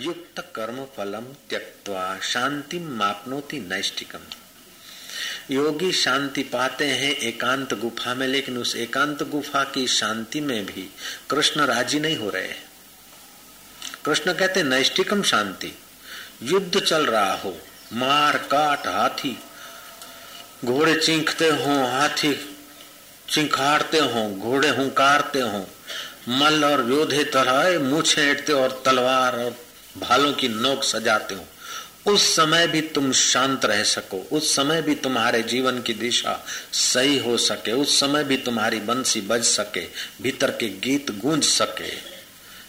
युक्त कर्म फलम त्यक्वा शांति मापनोति नैष्टिकम योगी शांति पाते हैं एकांत गुफा में, लेकिन उस एकांत गुफा की शांति में भी कृष्ण राज़ी नहीं हो रहे कृष्ण कहते नैष्टिकम शांति। युद्ध चल रहा हो, मार, काट, हाथी। घोड़े चीखते हो, हाथी चिंखाड़ते हो, घोड़े हुंकारते हो। मल और योधे तरह मुँह छेड़ते और तलवार और भालों की नोक सजाते हो। उस समय भी तुम शांत रह सको। उस समय भी तुम्हारे जीवन की दिशा सही हो सके। उस समय भी तुम्हारी बंसी बज सके, भीतर के गीत गूंज सके।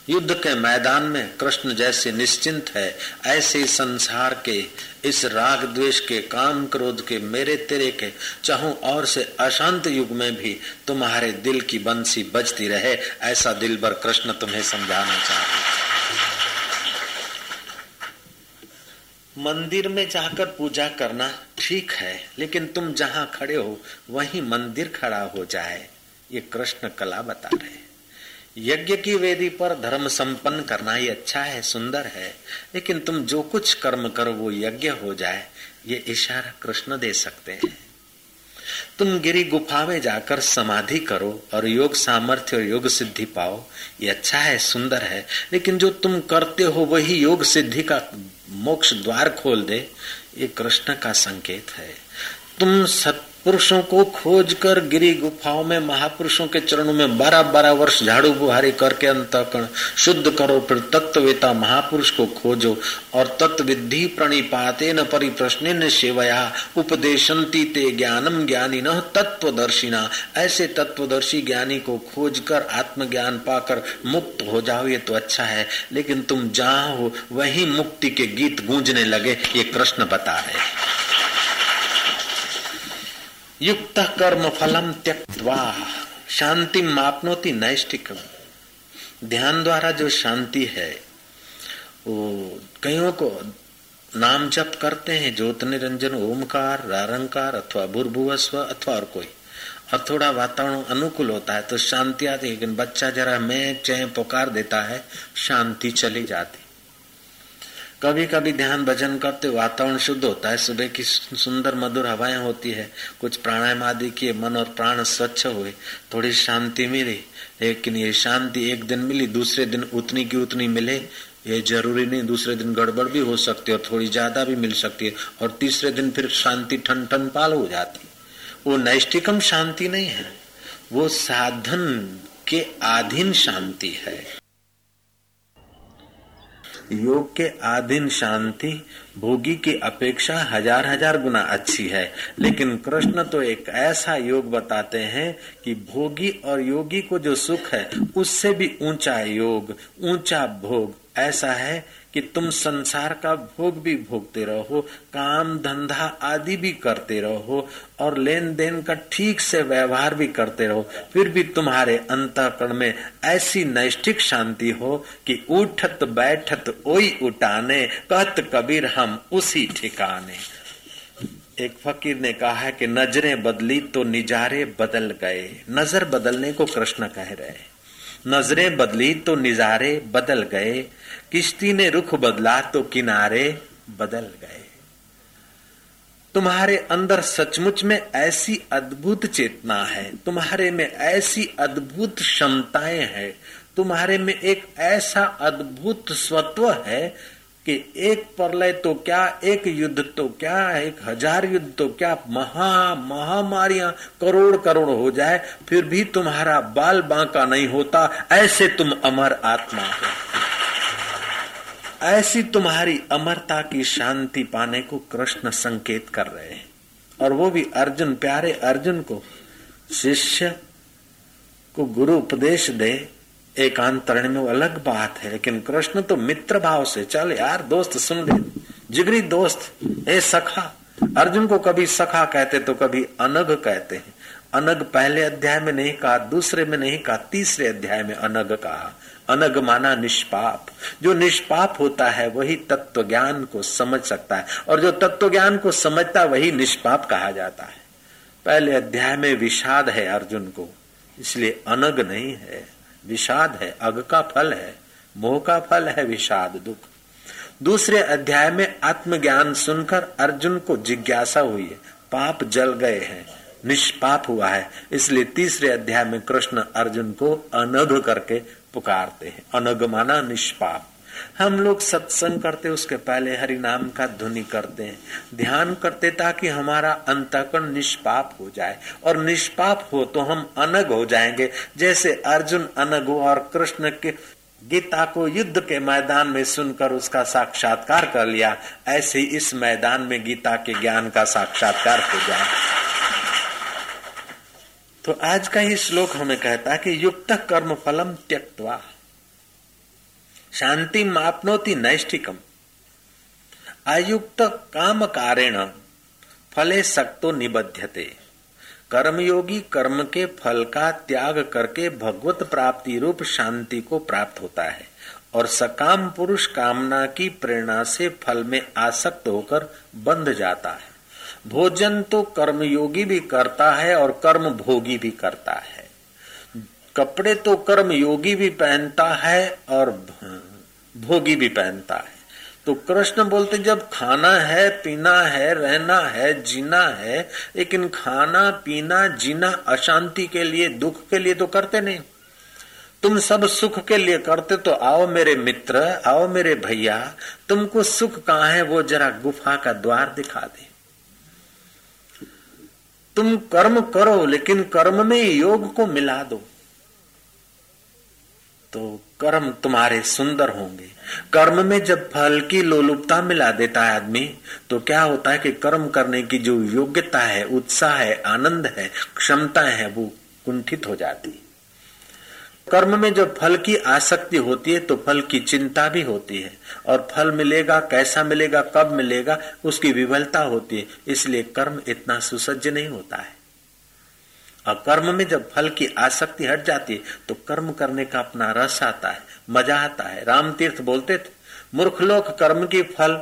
युद्ध के मैदान में कृष्ण जैसे निश्चिंत है, ऐसे संसार के, इस राग द्वेष के, काम क्रोध के, मेरे तेरे के, चाहूँ और से अशांत युग में भी तुम्हारे दिल की बंसी बजती रहे, ऐसा दिल भर कृष्ण तुम्हें समझाना चाहते मंदिर में जाकर पूजा करना ठीक है, लेकिन तुम जहाँ खड़े हो, वहीं मंदिर खड़ा हो जाए। ये कृष्ण कला बता रहे यज्ञ की वेदी पर धर्म संपन्न करना ही अच्छा है, सुंदर है, लेकिन तुम जो कुछ कर्म करो, वो यज्ञ हो जाए, ये इशारा कृष्ण दे सकते हैं। तुम गिरी गुफा में जाकर समाधि करो और योग सामर्थ्य और योग सिद्धि पाओ। ये अच्छा है, सुंदर है, लेकिन जो तुम करते हो, वही योग सिद्धि का मोक्ष द्वार खोल दे ये कृष्ण का संकेत है। तुम सत पुरुषों को खोज कर गिरी गुफाओं में, महापुरुषों के चरणों में बारह बारह वर्ष झाड़ू बुहारी करके अंतकरण, शुद्ध करो, फिर तत्ववेता महापुरुष को खोजो, और तत्विधि प्रणिपाते न परिप्रश्न सेवया, उपदेशंती ते ज्ञानम ज्ञानी न तत्वदर्शिना। ऐसे तत्वदर्शी ज्ञानी को खोज कर आत्मज्ञान पाकर मुक्त हो जाओ, ये तो अच्छा है। लेकिन तुम जहाँ हो, वही मुक्ति के गीत गूंजने लगे, ये कृष्ण बता रहे युक्त कर्म फलम त्यक्वा शांति मापनोती नैष्टिक ध्यान द्वारा जो शांति है, वो कईयों को नाम जप करते हैं, ज्योत निरंजन, ओमकार, रारंकार अथवा भूर्भुवस्व अथवा और कोई। और थोड़ा वातावरण अनुकूल होता है तो शांति आती है, लेकिन बच्चा जरा मैं चह पुकार देता है, शांति चली जाती। कभी कभी ध्यान भजन करते वातावरण शुद्ध होता है। सुबह की सुंदर मधुर हवाएँ होती है। कुछ प्राणायाम आदि किए, मन और प्राण स्वच्छ हुए। थोड़ी शांति मिली, लेकिन ये शांति एक दिन मिली, दूसरे दिन उतनी की उतनी मिले। ये ज़रूरी नहीं, दूसरे दिन गड़बड़ भी हो सकती है और थोड़ी ज़्यादा भी मिल सकती है और तीसरे दिन फिर शांति ठन ठन पाल हो। जाती वो नैष्टिकम शांति नहीं है। वो साधन के अधीन शांति है। योग के आधीन शांति, भोगी की अपेक्षा हज़ार हज़ार गुना अच्छी है। लेकिन कृष्ण तो एक ऐसा योग बताते हैं कि भोगी और योगी को जो सुख है, उससे भी ऊँचा योग, ऊँचा भोग ऐसा है कि तुम संसार का भोग भी भोगते रहो, काम, धंधा आदि भी करते रहो और लेन देन का ठीक से व्यवहार भी करते रहो, फिर भी तुम्हारे अंतकरण में ऐसी नैष्ठिक शांति हो कि उठत बैठत ओई उठाने, कहत कबीर हम उसी ठिकाने। एक फकीर ने कहा है कि नज़रें बदली तो निजारे बदल गए। नज़र बदलने को कृष्ण कह रहे नज़रें बदली तो निजारे बदल गए, किश्ती ने रुख बदला तो किनारे बदल गए। तुम्हारे अंदर सचमुच में ऐसी अद्भुत चेतना है, तुम्हारे में ऐसी अद्भुत क्षमताएँ हैं, तुम्हारे में एक ऐसा अद्भुत स्वत्व है कि एक प्रलय तो क्या, एक युद्ध तो क्या, एक हज़ार युद्ध तो क्या, महा, महामारियाँ करोड़ करोड़ हो जाए, फिर भी तुम्हारा बाल बांका नहीं होता, ऐसे तुम अमर आत्मा हो। ऐसी तुम्हारी अमरता की शांति पाने को कृष्ण संकेत कर रहे हैं। और वो भी अर्जुन, प्यारे अर्जुन को शिष्य को गुरु उपदेश दे एकांतरण में वो अलग बात है, लेकिन कृष्ण तो मित्र भाव से, चल यार, दोस्त सुन ले, जिगरी दोस्त, ए सखा, अर्जुन को कभी सखा कहते तो कभी अनग कहते हैं। अनग पहले अध्याय में नहीं कहा, दूसरे में नहीं कहा, तीसरे अध्याय में अनग कहा। अनग माना निष्पाप। जो निष्पाप होता है, वही तत्व ज्ञान को समझ सकता है, और जो तत्व ज्ञान को समझता वही निष्पाप कहा जाता है। पहले अध्याय में विषाद है अर्जुन को, इसलिए अनग नहीं है। विषाद है, अग का फल है, मोह का फल है विषाद, दुख। दूसरे अध्याय में आत्मज्ञान सुनकर अर्जुन को जिज्ञासा हुई है, पाप जल गए हैं, निष्पाप हुआ है। इसलिए तीसरे अध्याय में कृष्ण अर्जुन को अनघ करके पुकारते हैं, अनघ माना निष्पाप। हम लोग सत्संग करते, उसके पहले हरि नाम का ध्वनि करते हैं। ध्यान करते ताकि हमारा अंतकरण निष्पाप हो जाए। और निष्पाप हो तो हम अनग हो जाएँगे। जैसे अर्जुन अनग हो और कृष्ण के गीता को युद्ध के मैदान में सुनकर उसका साक्षात्कार कर लिया, ऐसे ही इस मैदान में गीता के ज्ञान का साक्षात्कार हो जाए। तो आज का ही श्लोक हमें कहता है कि युक्त कर्म फलम त्यक्वा शांति मापनोति नैष्ठिकम। अयुक्त काम कारेण फले सक्तो निबध्यते। कर्मयोगी कर्म के फल का त्याग करके भगवत प्राप्ति रूप शांति को प्राप्त होता है और सकाम पुरुष कामना की प्रेरणा से फल में आसक्त होकर बंध जाता है। भोजन तो कर्मयोगी भी करता है और कर्म भोगी भी करता है। कपड़े तो कर्म योगी भी पहनता है और भोगी भी पहनता है। तो कृष्ण बोलते, जब खाना है, पीना है, रहना है, जीना है, लेकिन खाना, पीना, जीना अशांति के लिए, दुख के लिए तो करते नहीं। तुम सब सुख के लिए करते तो आओ मेरे मित्र, आओ मेरे भैया, तुमको सुख कहाँ है, वो जरा गुफा का द्वार दिखा दे। तुम कर्म करो, लेकिन कर्म में योग को मिला दो। कर्म तुम्हारे सुंदर होंगे। कर्म में जब फल की लोलुपता मिला देता है आदमी तो क्या होता है कि कर्म करने की जो योग्यता है, उत्साह है, आनंद है, क्षमता है, वो कुंठित हो जाती। है कर्म में जब फल की आसक्ति होती है तो फल की चिंता भी होती है। और फल मिलेगा, कैसा मिलेगा, कब मिलेगा, उसकी विवलता होती है। इसलिए कर्म इतना सुसज्ज नहीं होता है। और कर्म में जब फल की आसक्ति हट जाती है तो कर्म करने का अपना रस आता है, मज़ा आता है। राम तीर्थ बोलते थे, मूर्ख लोग कर्म की फल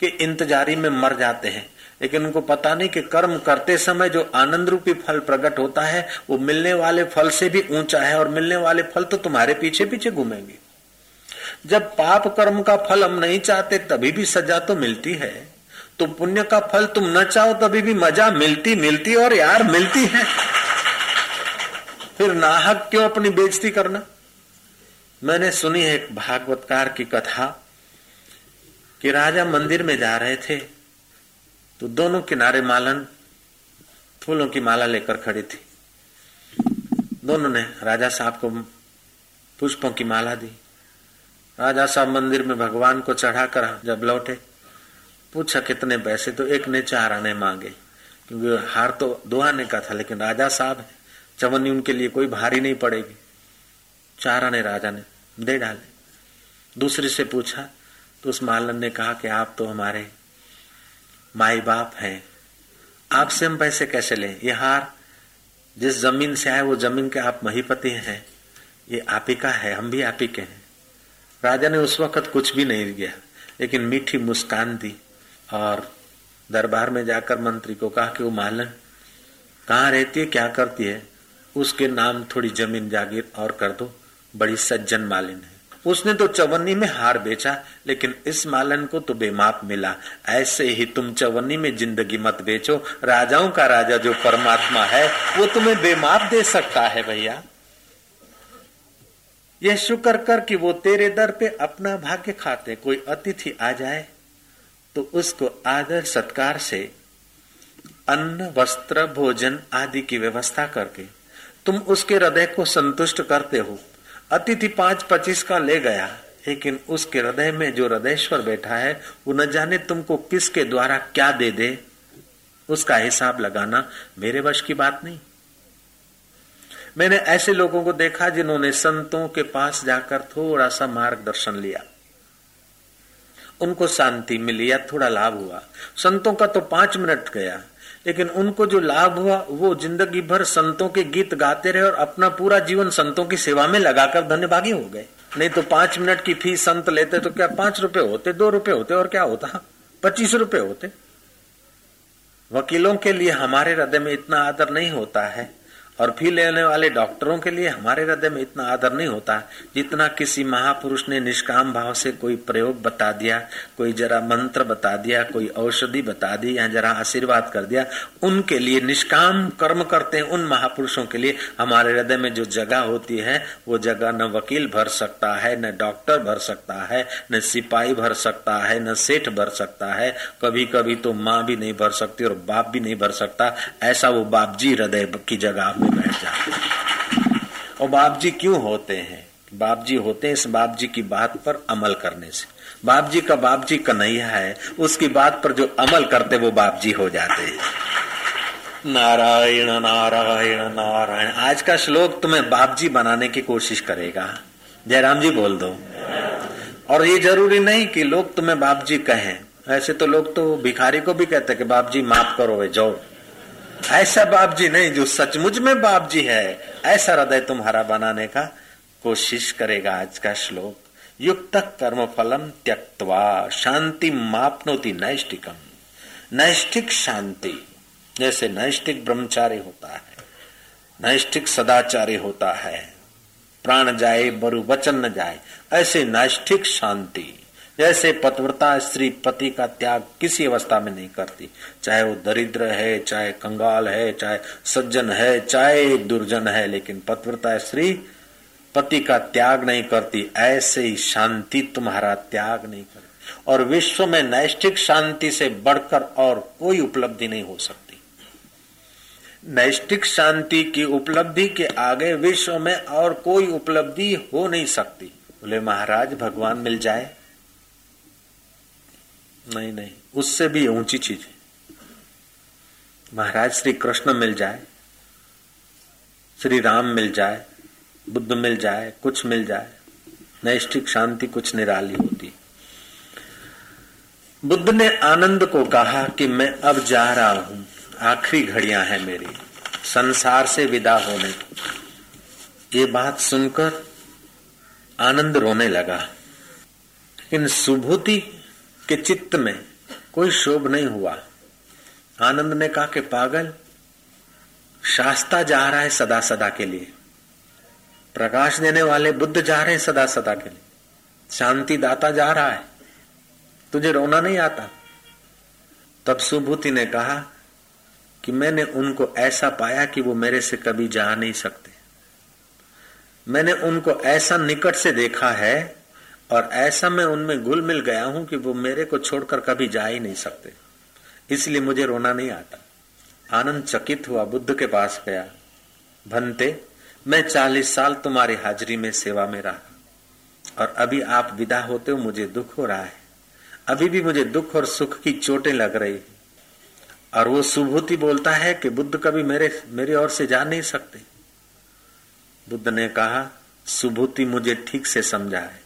के इंतजारी में मर जाते हैं, लेकिन उनको पता नहीं कि कर्म करते समय जो आनंद रूपी फल प्रकट होता है, वो मिलने वाले फल से भी ऊँचा है, और मिलने वाले फल तो तुम्हारे पीछे पीछे घूमेंगे। जब पाप कर्म का फल हम नहीं चाहते, तभी भी सजा तो मिलती है। तो पुण्य का फल तुम न चाहो, तभी भी मज़ा मिलती मिलती और यार मिलती है। फिर नाहक क्यों अपनी बेजती करना? मैंने सुनी है एक भागवतकार की कथा कि राजा मंदिर में जा रहे थे तो दोनों किनारे मालन, फूलों की माला लेकर खड़ी थी। दोनों ने राजा साहब को पुष्पों की माला दी। राजा साहब मंदिर में भगवान को चढ़ाकर जब लौटे, पूछा, कितने पैसे? तो एक ने चार आने मांगे, क्योंकि हार तो दो आने का था, लेकिन राजा साहब है चवन्नी उनके लिए कोई भारी नहीं पड़ेगी। चार आने राजा ने दे डाले। दूसरे से पूछा तो उस मालन ने कहा कि आप तो हमारे माई बाप हैं। आपसे हम पैसे कैसे लें? ये हार जिस ज़मीन से आए, वो ज़मीन के आप महीपति हैं। ये आप ही का है हम भी आप ही। के हैं राजा ने उस वक्त कुछ भी नहीं दिया, लेकिन मीठी मुस्कान दी और दरबार में जाकर मंत्री को कहा कि वो मालन कहाँ रहती है, क्या करती है? उसके नाम थोड़ी ज़मीन जागीर और कर दो, बड़ी सज्जन मालिन है। उसने तो चवन्नी में हार बेचा, लेकिन इस मालन को तो बेमाप मिला। ऐसे ही तुम चवन्नी में ज़िंदगी मत बेचो। राजाओं का राजा जो परमात्मा है, वो तुम्हें बेमाप दे सकता है भैया। यह शुक्र कर कि वो तेरे दर पे अपना भाग्य खाते। कोई अतिथि आ जाए तो उसको आदर सत्कार से अन्न, वस्त्र, भोजन आदि की व्यवस्था करके तुम उसके हृदय को संतुष्ट करते हो। अतिथि पाँच पच्चीस का ले गया, लेकिन उसके हृदय में जो हृदयश्वर बैठा है, वो न जाने तुमको किसके द्वारा क्या दे दे। उसका हिसाब लगाना मेरे वश की बात नहीं। मैंने ऐसे लोगों को देखा जिन्होंने संतों के पास जाकर थोड़ा सा मार्गदर्शन लिया। उनको शांति मिली या थोड़ा लाभ हुआ। संतों का तो पाँच मिनट गया। लेकिन उनको जो लाभ हुआ, वो ज़िंदगी भर संतों के गीत गाते रहे और अपना पूरा जीवन संतों की सेवा में लगाकर धन्यभागी हो गए। नहीं तो पाँच मिनट की फ़ीस संत लेते तो क्या पाँच रुपए होते, दो रुपए होते और क्या होता? पच्चीस रुपए होते। वकीलों के लिए हमारे हृदय में इतना आदर नहीं होता है। और फ़ी लेने वाले डॉक्टरों के लिए हमारे हृदय में इतना आदर नहीं होता जितना किसी महापुरुष ने निष्काम भाव से कोई प्रयोग बता दिया, कोई जरा मंत्र बता दिया, कोई औषधि बता दी या जरा आशीर्वाद कर दिया। उनके लिए निष्काम कर्म करते हैं, उन महापुरुषों के लिए। हमारे हृदय में जो जगह होती है, वो जगह न वकील भर सकता है, न डॉक्टर भर सकता है, न सिपाही भर सकता है, न सेठ भर सकता है। कभी कभी तो माँ भी नहीं भर सकती और बाप भी नहीं भर सकता। ऐसा वो बाप जी हृदय की जगह में बैठ जाते और बाप जी क्यों होते हैं? बाप जी होते हैं इस बाप जी की बात पर अमल करने से। बाप जी का बाप जी कन्हैया है, उसकी बात पर जो अमल करते वो बाप जी हो जाते हैं। नारायण नारायण नारायण। आज का श्लोक तुम्हें बाप जी बनाने की कोशिश करेगा। जयराम जी बोल दो। और ये ज़रूरी नहीं कि लोग तुम्हें बाप जी कहें। ऐसे तो लोग तो भिखारी को भी कहते कि बाप जी माफ़ करो, वे जाओ। ऐसा बाप जी नहीं जो सचमुच में बाप जी है। ऐसा हृदय तुम्हारा बनाने का कोशिश करेगा आज का श्लोक। युक्त कर्म फलम त्यक्वा शांति मापनोति नैष्टिकम नैष्टिक शांति, जैसे नैष्टिक ब्रह्मचारी होता है नैष्टिक सदाचारी होता है। प्राण जाए, बरु वचन न जाए, ऐसे नैष्ठिक शांति। जैसे पतव्रता स्त्री पति का त्याग किसी अवस्था में नहीं करती। चाहे वो दरिद्र है, चाहे कंगाल है, चाहे सज्जन है, चाहे दुर्जन है, लेकिन पतव्रता स्त्री पति का त्याग नहीं करती। ऐसे ही शांति तुम्हारा त्याग नहीं करती। और विश्व में नैष्ठिक शांति से बढ़कर और कोई उपलब्धि नहीं हो सकती। नैष्ठिक शांति की उपलब्धि के आगे विश्व में और कोई उपलब्धि हो नहीं सकती। बोले, महाराज, भगवान मिल जाए। नहीं नहीं, उससे भी ऊँची चीज़ है। महाराज श्री कृष्ण मिल जाए, श्री राम मिल जाए, बुद्ध मिल जाए, कुछ मिल जाए, नैष्ठिक शांति कुछ निराली होती। बुद्ध ने आनंद को कहा कि मैं अब जा रहा हूँ, आखिरी घड़ियाँ हैं मेरी, संसार से विदा होने। ये बात सुनकर आनंद रोने लगा। इन सुभूति के चित्त में कोई शोभ नहीं हुआ। आनंद ने कहा कि पागल, शास्ता जा रहा है सदा सदा के लिए। प्रकाश देने वाले बुद्ध जा रहे हैं सदा सदा के लिए। शांति दाता जा रहा है। तुझे रोना नहीं आता? तब सुभूति ने कहा कि मैंने उनको ऐसा पाया कि वो मेरे से कभी जा नहीं सकते। मैंने उनको ऐसा निकट से देखा है और ऐसा मैं उनमें घुल मिल गया हूँ कि वो मेरे को छोड़कर कभी जा ही नहीं सकते। इसलिए मुझे रोना नहीं आता। आनंद चकित हुआ, बुद्ध के पास गया। भनते मैं चालीस साल तुम्हारी हाजिरी में सेवा में रहा। और अभी आप विदा होते हो, मुझे दुख हो रहा है। अभी भी मुझे दुख और सुख की चोटें लग रही है। और वो सुभूति बोलता है कि बुद्ध कभी मेरे, मेरी ओर से जा नहीं सकते। बुद्ध ने कहा, सुभूति मुझे ठीक से समझा है।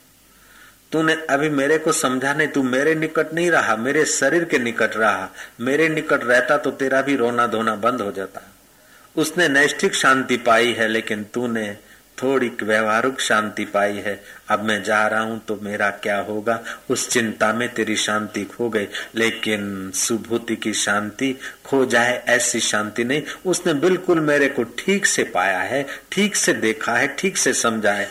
तूने अभी मेरे को समझा नहीं, तू मेरे निकट नहीं रहा, मेरे शरीर के निकट रहा। मेरे निकट रहता तो तेरा भी रोना धोना बंद हो जाता। उसने नैष्ठिक शांति पाई है, लेकिन तूने थोड़ी व्यवहारिक शांति पाई है। अब मैं जा रहा हूँ तो मेरा क्या होगा? उस चिंता में तेरी शांति खो गई, लेकिन सुभूति की शांति खो जाए, ऐसी शांति नहीं। उसने बिल्कुल मेरे को ठीक से पाया है, ठीक से देखा है, ठीक से समझा है।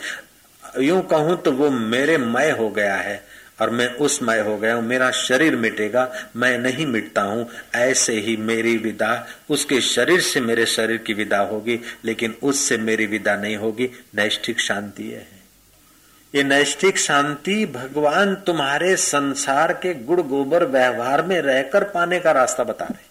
यूँ कहूँ तो वो मेरे मय हो गया है और मैं उस मय हो गया हूँ। मेरा शरीर मिटेगा, मैं नहीं मिटता हूँ। ऐसे ही मेरी विदा, उसके शरीर से मेरे शरीर की विदा होगी, लेकिन उससे मेरी विदा नहीं होगी। नैष्ठिक शांति है। ये नैष्ठिक शांति भगवान तुम्हारे संसार के गुड़ गोबर व्यवहार में रहकर पाने का रास्ता बता रहे